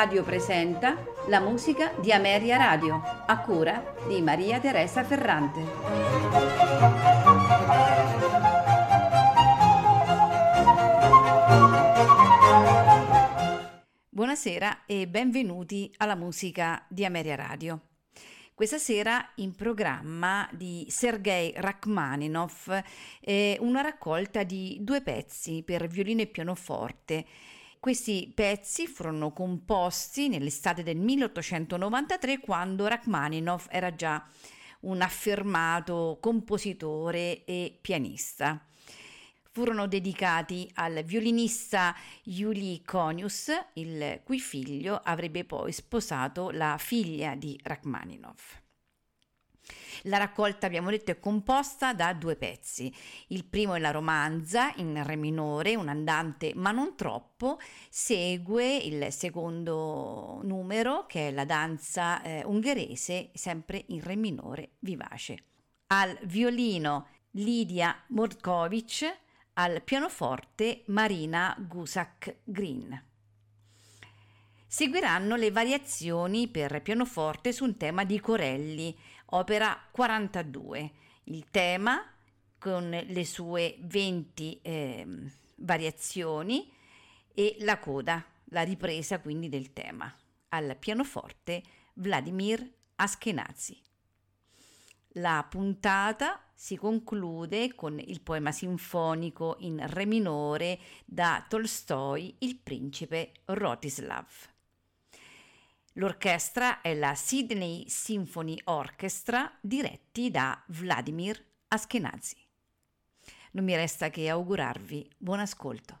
Radio presenta la musica di Ameria Radio, a cura di Maria Teresa Ferrante. Buonasera e benvenuti alla musica di Ameria Radio. Questa sera in programma di Sergei Rachmaninov eh, una raccolta di due pezzi per violino e pianoforte questi pezzi furono composti nell'estate del 1893 quando Rachmaninoff era già un affermato compositore e pianista. Furono dedicati al violinista Yuli Konius, il cui figlio avrebbe poi sposato la figlia di Rachmaninoff. La raccolta, abbiamo detto, è composta da due pezzi. Il primo è la romanza in re minore, un andante ma non troppo, segue il secondo numero che è la danza eh, ungherese, sempre in re minore vivace. Al violino Lidia Mordkovic, al pianoforte Marina Gusak-Green. Seguiranno le variazioni per pianoforte su un tema di Corelli, opera 42. Il tema con le sue 20 eh, variazioni e la coda, la ripresa quindi del tema. Al pianoforte Vladimir Askenazi. La puntata si conclude con il poema sinfonico in re minore da Tolstoi, Il principe Rotislav. L'orchestra è la Sydney Symphony Orchestra diretti da Vladimir Askenazi. Non mi resta che augurarvi buon ascolto.